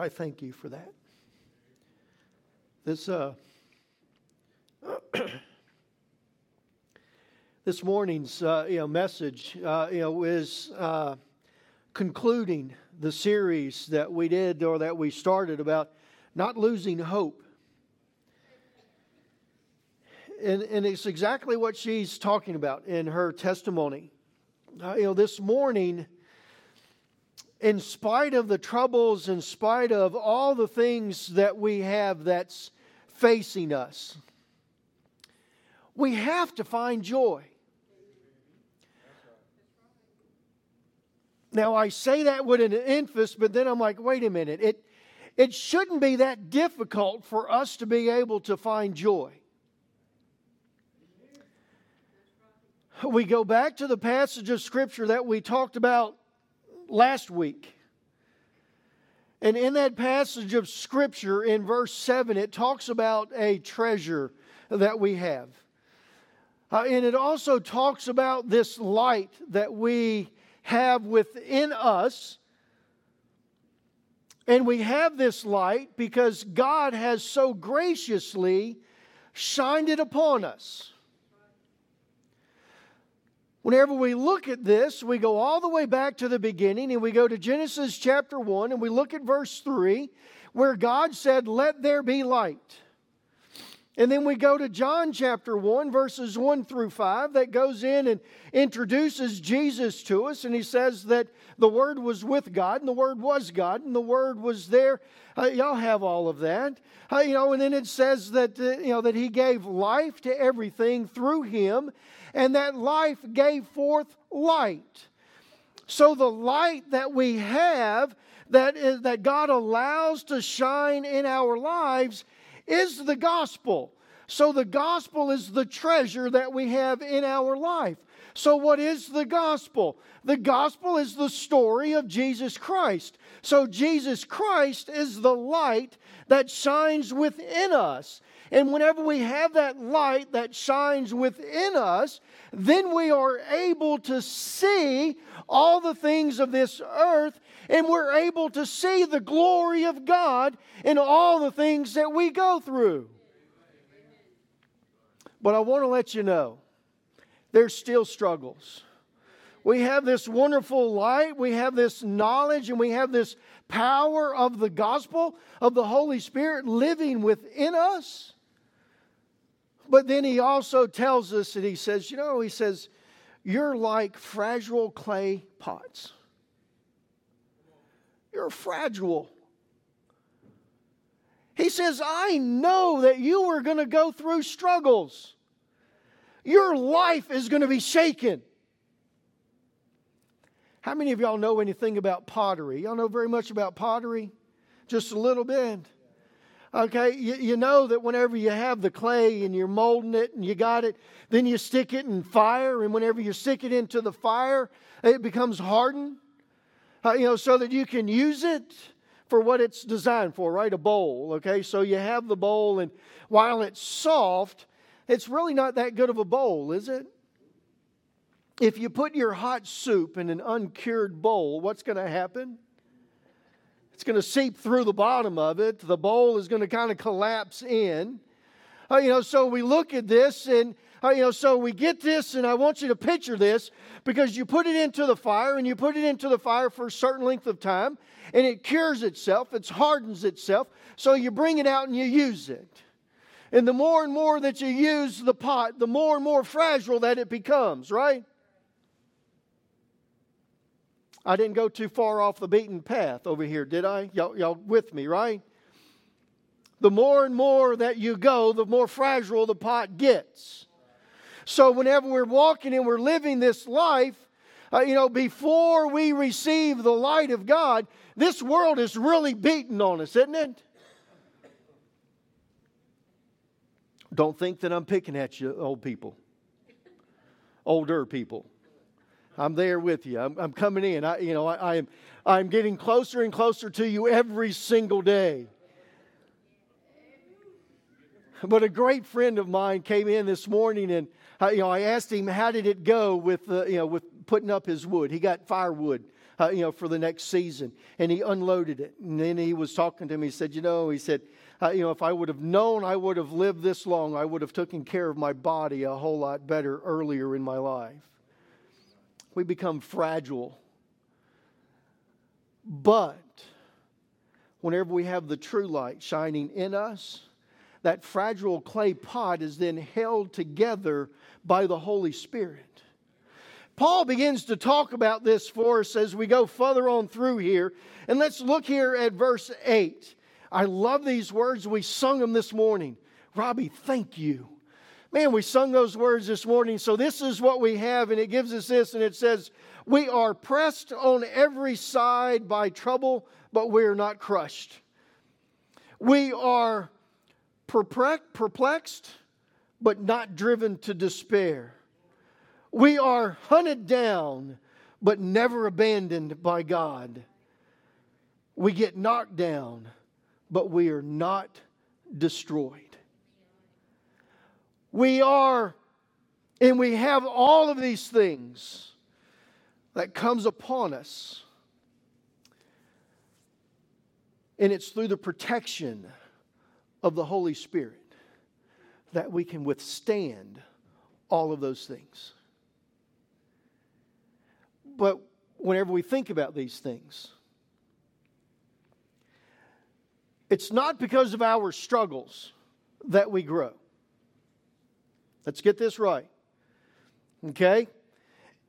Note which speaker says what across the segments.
Speaker 1: I thank you for that. This, uh, this morning's uh, you know, message uh, you know, is uh, concluding the series that we did or that we started about not losing hope. And, and it's exactly what she's talking about in her testimony. Uh, you know, this morning, in spite of the troubles, in spite of all the things that we have that's facing us, we have to find joy. Now, I say that with an emphasis, but then I'm like, wait a minute. It, it shouldn't be that difficult for us to be able to find joy. We go back to the passage of Scripture that we talked about last week. And in that passage of Scripture, in verse 7, it talks about a treasure that we have. Uh, and it also talks about this light that we have within us. And we have this light because God has so graciously shined it upon us. Whenever we look at this, we go all the way back to the beginning and we go to Genesis chapter 1 and we look at verse 3 where God said, Let there be light. And then we go to John chapter 1, verses 1 through 5, that goes in and introduces Jesus to us. And he says that the Word was with God, and the Word was God, and the Word was there. Uh, y'all have all of that. Uh, you know, and then it says that, uh, you know, that he gave life to everything through him, and that life gave forth light. So the light that we have, that, is, that God allows to shine in our lives, is the gospel. So the gospel is the treasure that we have in our life. So, what is the gospel? The gospel is the story of Jesus Christ. So, Jesus Christ is the light that shines within us. And whenever we have that light that shines within us, then we are able to see all the things of this earth and we're able to see the glory of God in all the things that we go through. But I want to let you know there's still struggles. We have this wonderful light, we have this knowledge, and we have this power of the gospel of the Holy Spirit living within us. But then he also tells us that he says, you know, he says, you're like fragile clay pots. You're fragile. He says, I know that you are going to go through struggles. Your life is going to be shaken. How many of y'all know anything about pottery? Y'all know very much about pottery? Just a little bit. Okay, you, you know that whenever you have the clay and you're molding it and you got it, then you stick it in fire, and whenever you stick it into the fire, it becomes hardened, uh, you know, so that you can use it for what it's designed for, right? A bowl, okay? So you have the bowl, and while it's soft, it's really not that good of a bowl, is it? If you put your hot soup in an uncured bowl, what's going to happen? It's going to seep through the bottom of it. The bowl is going to kind of collapse in. Uh, you know, so we look at this and uh, you know, so we get this, and I want you to picture this because you put it into the fire, and you put it into the fire for a certain length of time, and it cures itself, it hardens itself. So you bring it out and you use it. And the more and more that you use the pot, the more and more fragile that it becomes, right? I didn't go too far off the beaten path over here, did I? Y'all, y'all with me, right? The more and more that you go, the more fragile the pot gets. So, whenever we're walking and we're living this life, uh, you know, before we receive the light of God, this world is really beating on us, isn't it? Don't think that I'm picking at you, old people, older people. I'm there with you. I'm, I'm coming in. I, you know, I, I, am, I'm getting closer and closer to you every single day. But a great friend of mine came in this morning and Uh, you know, I asked him how did it go with uh, you know with putting up his wood. He got firewood, uh, you know, for the next season, and he unloaded it. And then he was talking to me. He said, you know, he said, uh, you know, if I would have known I would have lived this long, I would have taken care of my body a whole lot better earlier in my life. We become fragile, but whenever we have the true light shining in us that fragile clay pot is then held together by the Holy Spirit. Paul begins to talk about this for us as we go further on through here. And let's look here at verse 8. I love these words. We sung them this morning. Robbie, thank you. Man, we sung those words this morning. So, this is what we have, and it gives us this, and it says, We are pressed on every side by trouble, but we are not crushed. We are perplexed, but not driven to despair. We are hunted down, but never abandoned by God. We get knocked down, but we are not destroyed. We are, and we have all of these things that comes upon us. And it's through the protection of the Holy Spirit that we can withstand all of those things. But whenever we think about these things, it's not because of our struggles that we grow. Let's get this right. Okay?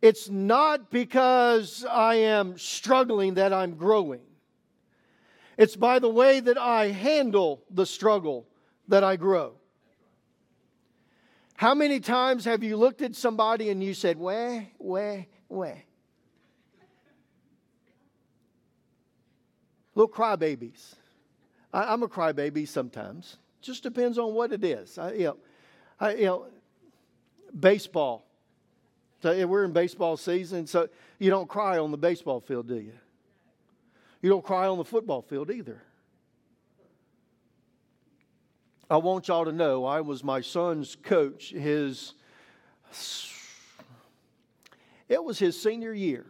Speaker 1: It's not because I am struggling that I'm growing. It's by the way that I handle the struggle that I grow. How many times have you looked at somebody and you said, where, where, where? Little crybabies. I, am a crybaby sometimes. Just depends on what it is. I, you know, I, you know, baseball. So we're in baseball season, so you don't cry on the baseball field, do you? You don't cry on the football field either. I want y'all to know I was my son's coach. His it was his senior year.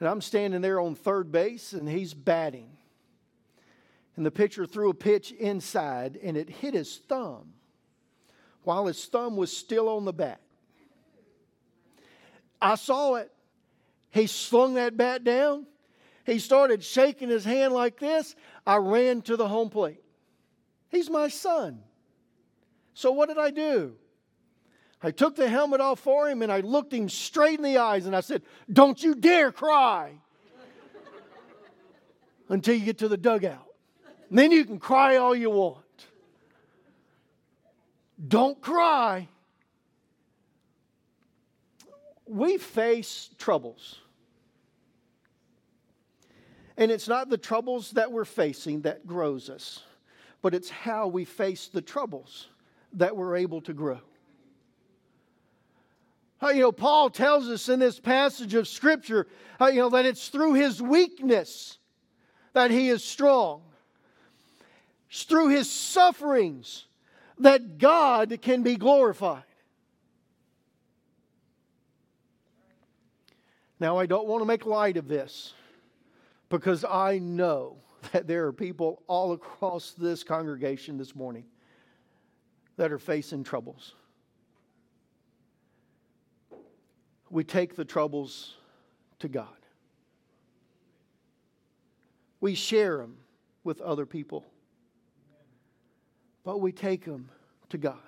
Speaker 1: And I'm standing there on third base and he's batting. And the pitcher threw a pitch inside and it hit his thumb while his thumb was still on the bat. I saw it. He slung that bat down he started shaking his hand like this. I ran to the home plate. He's my son. So what did I do? I took the helmet off for him and I looked him straight in the eyes and I said, Don't you dare cry until you get to the dugout. And then you can cry all you want. Don't cry. We face troubles. And it's not the troubles that we're facing that grows us, but it's how we face the troubles that we're able to grow. You know, Paul tells us in this passage of Scripture, you know, that it's through his weakness that he is strong. It's through his sufferings that God can be glorified. Now, I don't want to make light of this because I know that there are people all across this congregation this morning that are facing troubles. We take the troubles to God. We share them with other people, but we take them to God.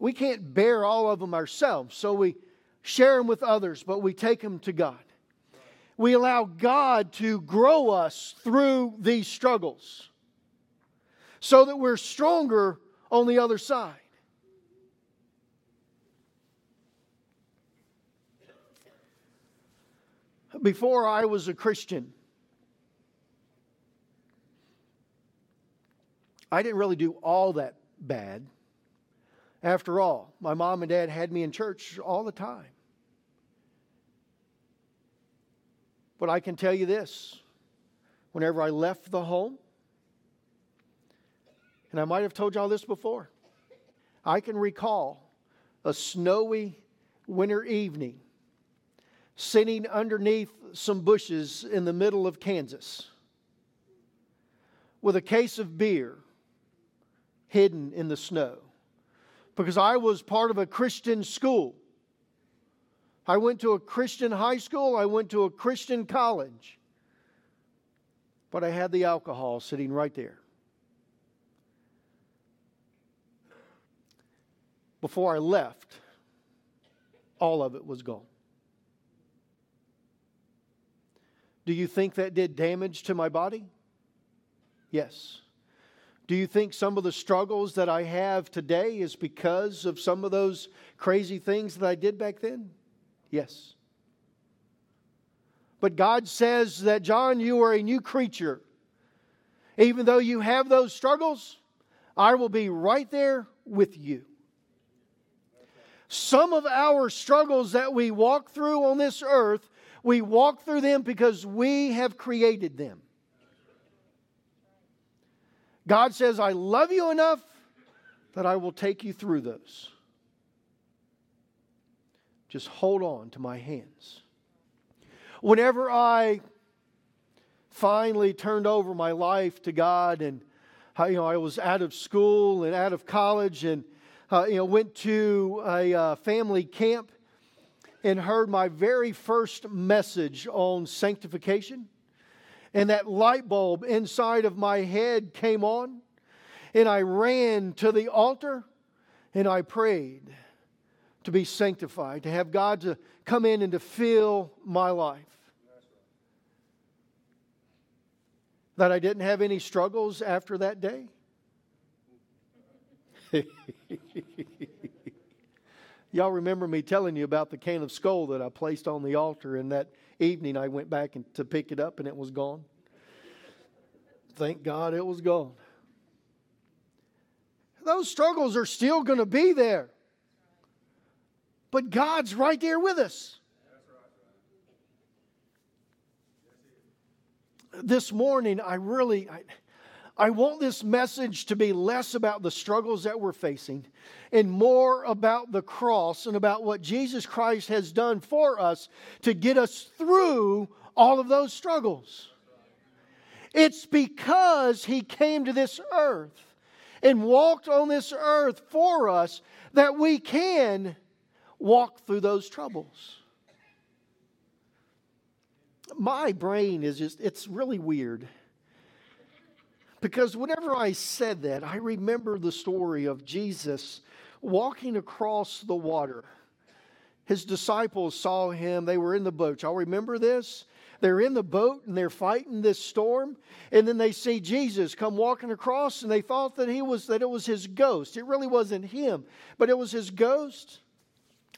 Speaker 1: We can't bear all of them ourselves, so we share them with others, but we take them to God we allow God to grow us through these struggles so that we're stronger on the other side. Before I was a Christian, I didn't really do all that bad. After all, my mom and dad had me in church all the time. But I can tell you this whenever I left the home, and I might have told y'all this before, I can recall a snowy winter evening sitting underneath some bushes in the middle of Kansas with a case of beer hidden in the snow because I was part of a Christian school. I went to a Christian high school, I went to a Christian college, but I had the alcohol sitting right there. Before I left, all of it was gone. Do you think that did damage to my body? Yes. Do you think some of the struggles that I have today is because of some of those crazy things that I did back then? Yes. But God says that, John, you are a new creature. Even though you have those struggles, I will be right there with you. Some of our struggles that we walk through on this earth, we walk through them because we have created them. God says, I love you enough that I will take you through those. Just hold on to my hands. Whenever I finally turned over my life to God and you know I was out of school and out of college and uh, you know went to a uh, family camp and heard my very first message on sanctification and that light bulb inside of my head came on, and I ran to the altar and I prayed to be sanctified, to have God to come in and to fill my life. That I didn't have any struggles after that day. Y'all remember me telling you about the can of Skoal that I placed on the altar and that evening, I went back and, to pick it up and it was gone. Thank God it was gone. Those struggles are still going to be there. But God's right there with us. This morning, I really. I, I want this message to be less about the struggles that we're facing and more about the cross and about what Jesus Christ has done for us to get us through all of those struggles. It's because He came to this earth and walked on this earth for us that we can walk through those troubles. My brain is just, it's really weird. Because whenever I said that, I remember the story of Jesus walking across the water. His disciples saw him, they were in the boat. Y'all remember this? They're in the boat and they're fighting this storm, and then they see Jesus come walking across, and they thought that he was that it was his ghost. It really wasn't him, but it was his ghost.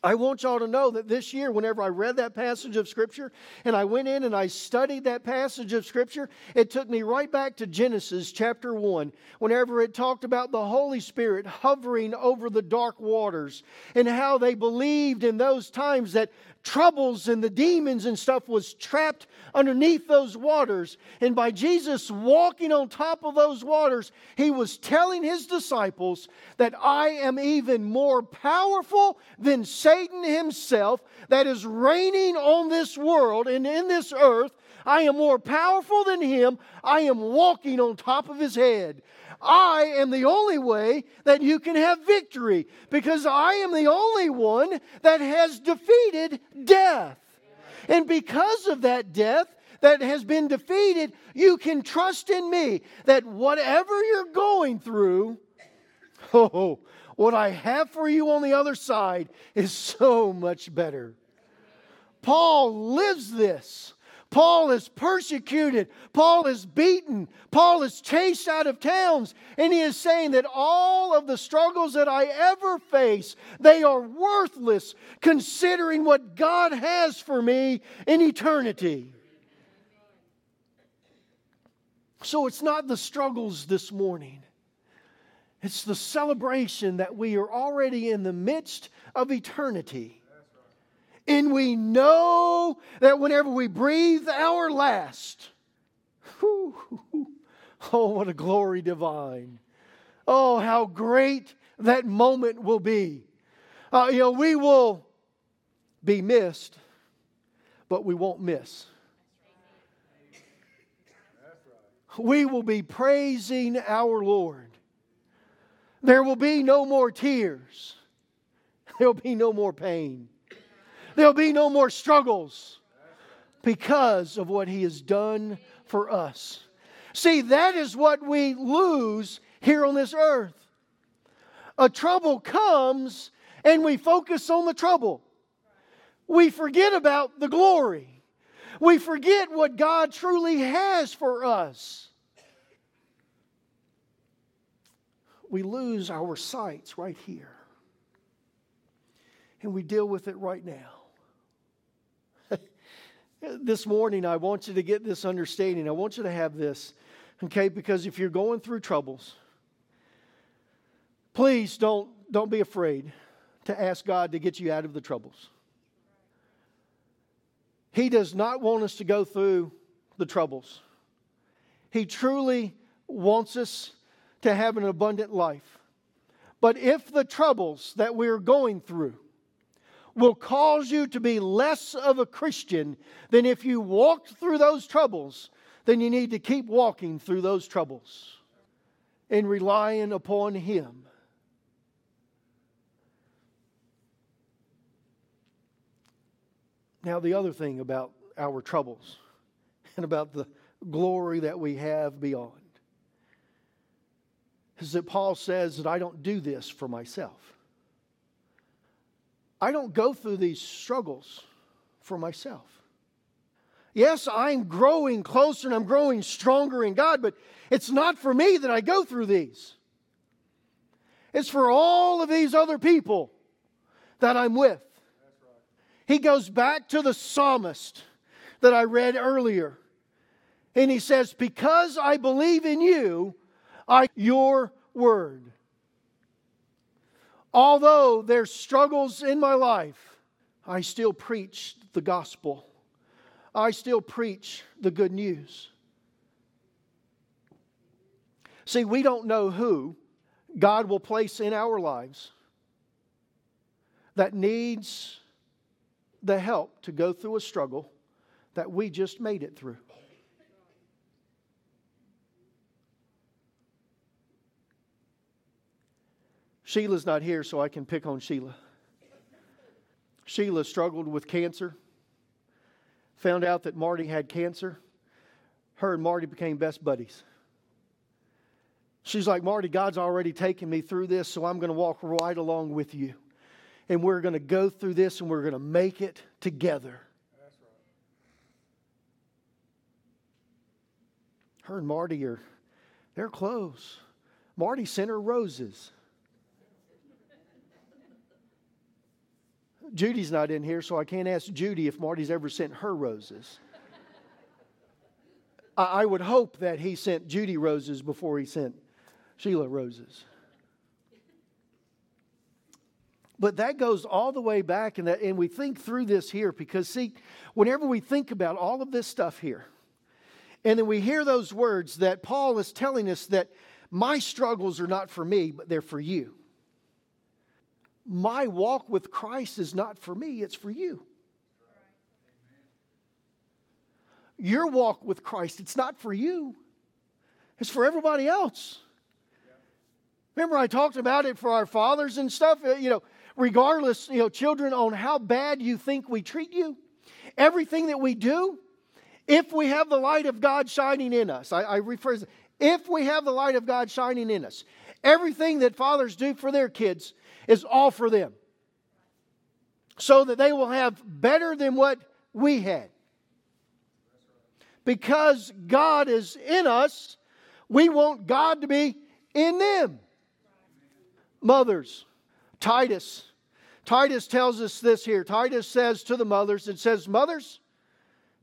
Speaker 1: I want y'all to know that this year, whenever I read that passage of Scripture and I went in and I studied that passage of Scripture, it took me right back to Genesis chapter 1, whenever it talked about the Holy Spirit hovering over the dark waters and how they believed in those times that troubles and the demons and stuff was trapped underneath those waters. And by Jesus walking on top of those waters, he was telling his disciples that I am even more powerful than Satan himself that is reigning on this world and in this earth. I am more powerful than him. I am walking on top of his head. I am the only way that you can have victory because I am the only one that has defeated death. And because of that death that has been defeated, you can trust in me that whatever you're going through, oh, what I have for you on the other side is so much better. Paul lives this. Paul is persecuted. Paul is beaten. Paul is chased out of towns. And he is saying that all of the struggles that I ever face, they are worthless considering what God has for me in eternity. So it's not the struggles this morning. It's the celebration that we are already in the midst of eternity. And we know that whenever we breathe our last, whew, oh, what a glory divine. Oh, how great that moment will be. Uh, you know, we will be missed, but we won't miss. We will be praising our Lord. There will be no more tears. There'll be no more pain. There'll be no more struggles because of what He has done for us. See, that is what we lose here on this earth. A trouble comes and we focus on the trouble. We forget about the glory. We forget what God truly has for us. We lose our sights right here. And we deal with it right now. This morning, I want you to get this understanding. I want you to have this, okay? Because if you're going through troubles, please don't, don't be afraid to ask God to get you out of the troubles. He does not want us to go through the troubles. He truly wants us to have an abundant life. But if the troubles that we're going through will cause you to be less of a Christian than if you walked through those troubles, then you need to keep walking through those troubles and relying upon Him. Now, the other thing about our troubles and about the glory that we have beyond is that Paul says that I don't do this for myself. I don't go through these struggles for myself. Yes, I'm growing closer and I'm growing stronger in God, but it's not for me that I go through these. It's for all of these other people that I'm with. He goes back to the psalmist that I read earlier. And he says, Because I believe in you, I your word. Although there's struggles in my life, I still preach the gospel. I still preach the good news. See, we don't know who God will place in our lives that needs the help to go through a struggle that we just made it through. Sheila's not here, so I can pick on Sheila. Sheila struggled with cancer, found out that Marty had cancer. Her and Marty became best buddies. She's like, Marty, God's already taken me through this, so I'm going to walk right along with you. And we're going to go through this and we're going to make it together. Her and Marty are, they're close. Marty sent her roses. Judy's not in here, so I can't ask Judy if Marty's ever sent her roses. I would hope that he sent Judy roses before he sent Sheila roses. But that goes all the way back, and, that, and we think through this here because, see, whenever we think about all of this stuff here, and then we hear those words that Paul is telling us that my struggles are not for me, but they're for you my walk with Christ is not for me, it's for you. Your walk with Christ, it's not for you, it's for everybody else. Remember, I talked about it for our fathers and stuff. Uh, you know, regardless, you know, children, on how bad you think we treat you, everything that we do, if we have the light of God shining in us, I, I refer to if we have the light of God shining in us, everything that fathers do for their kids, is all for them. So that they will have better than what we had. Because God is in us, we want God to be in them. Mothers, Titus. Titus tells us this here. Titus says to the mothers, it says, Mothers,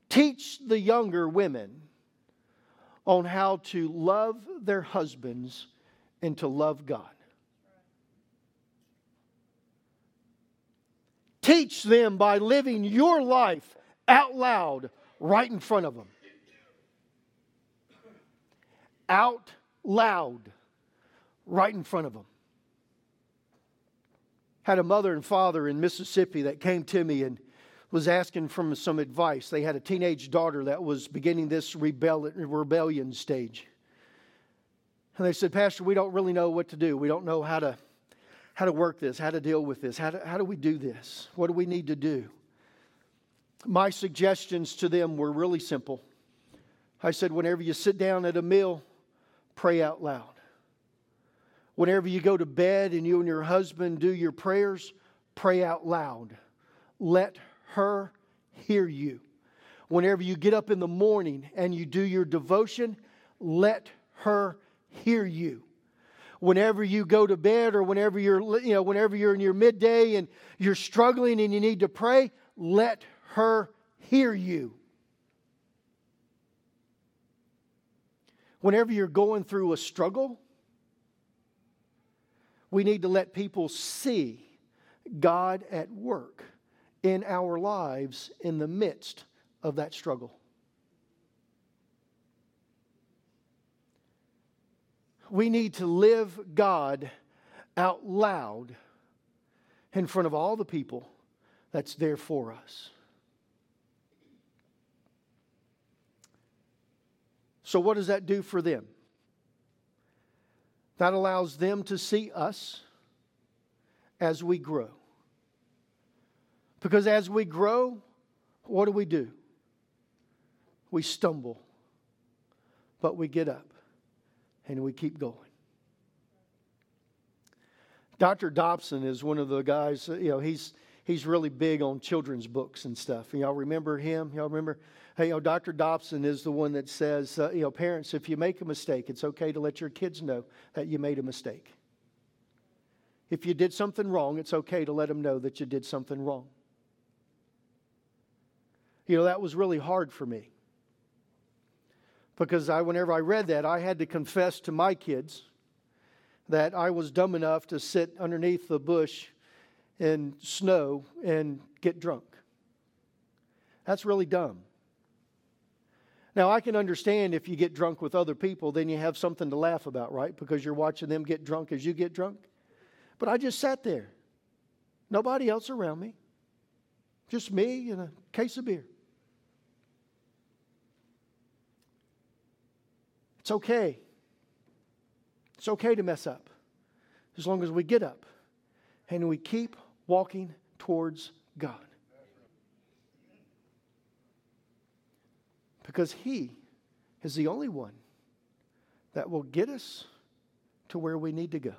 Speaker 1: teach the younger women on how to love their husbands and to love God. Teach them by living your life out loud right in front of them. Out loud right in front of them. Had a mother and father in Mississippi that came to me and was asking for some advice. They had a teenage daughter that was beginning this rebel- rebellion stage. And they said, Pastor, we don't really know what to do. We don't know how to, how to work this, how to deal with this. How, to, how do we do this? What do we need to do? My suggestions to them were really simple. I said, whenever you sit down at a meal, pray out loud. Whenever you go to bed and you and your husband do your prayers, pray out loud. Let her hear you. Whenever you get up in the morning and you do your devotion, let her hear you. Whenever you go to bed or whenever you're you know whenever you're in your midday and you're struggling and you need to pray, let her hear you. Whenever you're going through a struggle, we need to let people see God at work in our lives in the midst of that struggle. We need to live God out loud in front of all the people that's there for us. So, what does that do for them? That allows them to see us as we grow. Because as we grow, what do we do? We stumble, but we get up and we keep going. Dr. Dobson is one of the guys, you know, he's he's really big on children's books and stuff. Y'all remember him? Y'all remember? Hey, you know, Dr. Dobson is the one that says, uh, you know, parents, if you make a mistake, it's okay to let your kids know that you made a mistake. If you did something wrong, it's okay to let them know that you did something wrong. You know, that was really hard for me. Because I, whenever I read that, I had to confess to my kids that I was dumb enough to sit underneath the bush in snow and get drunk. That's really dumb. Now, I can understand if you get drunk with other people, then you have something to laugh about, right? Because you're watching them get drunk as you get drunk. But I just sat there. Nobody else around me. Just me and a case of beer. It's okay. It's okay to mess up as long as we get up and we keep walking towards God. Because He is the only one that will get us to where we need to go.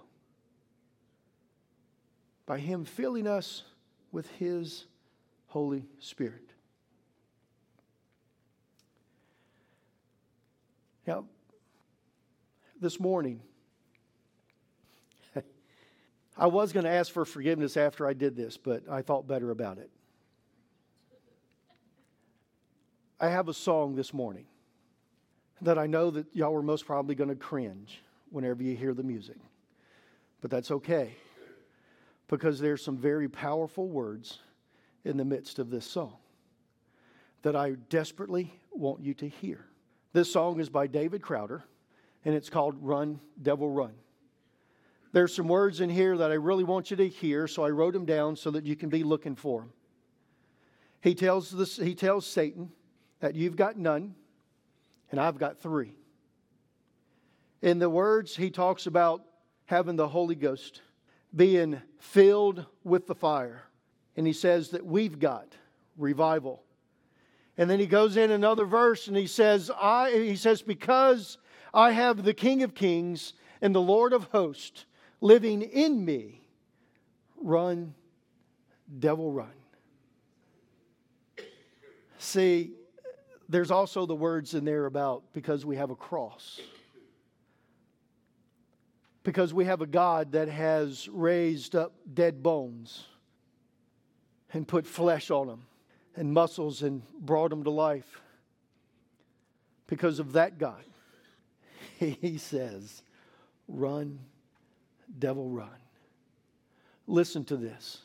Speaker 1: By Him filling us with His Holy Spirit. Now, this morning, I was going to ask for forgiveness after I did this, but I thought better about it. I have a song this morning that I know that y'all are most probably going to cringe whenever you hear the music. But that's okay because there's some very powerful words in the midst of this song that I desperately want you to hear. This song is by David Crowder and it's called Run, Devil Run. There's some words in here that I really want you to hear, so I wrote them down so that you can be looking for them. He tells, this, he tells Satan that you've got none, and I've got three. In the words, he talks about having the Holy Ghost, being filled with the fire. And he says that we've got revival. And then he goes in another verse and he says, I, he says, because I have the King of Kings and the Lord of hosts living in me, run, devil, run. See, there's also the words in there about because we have a cross. Because we have a God that has raised up dead bones and put flesh on them and muscles and brought them to life. Because of that God, he says, run devil run. Listen to this.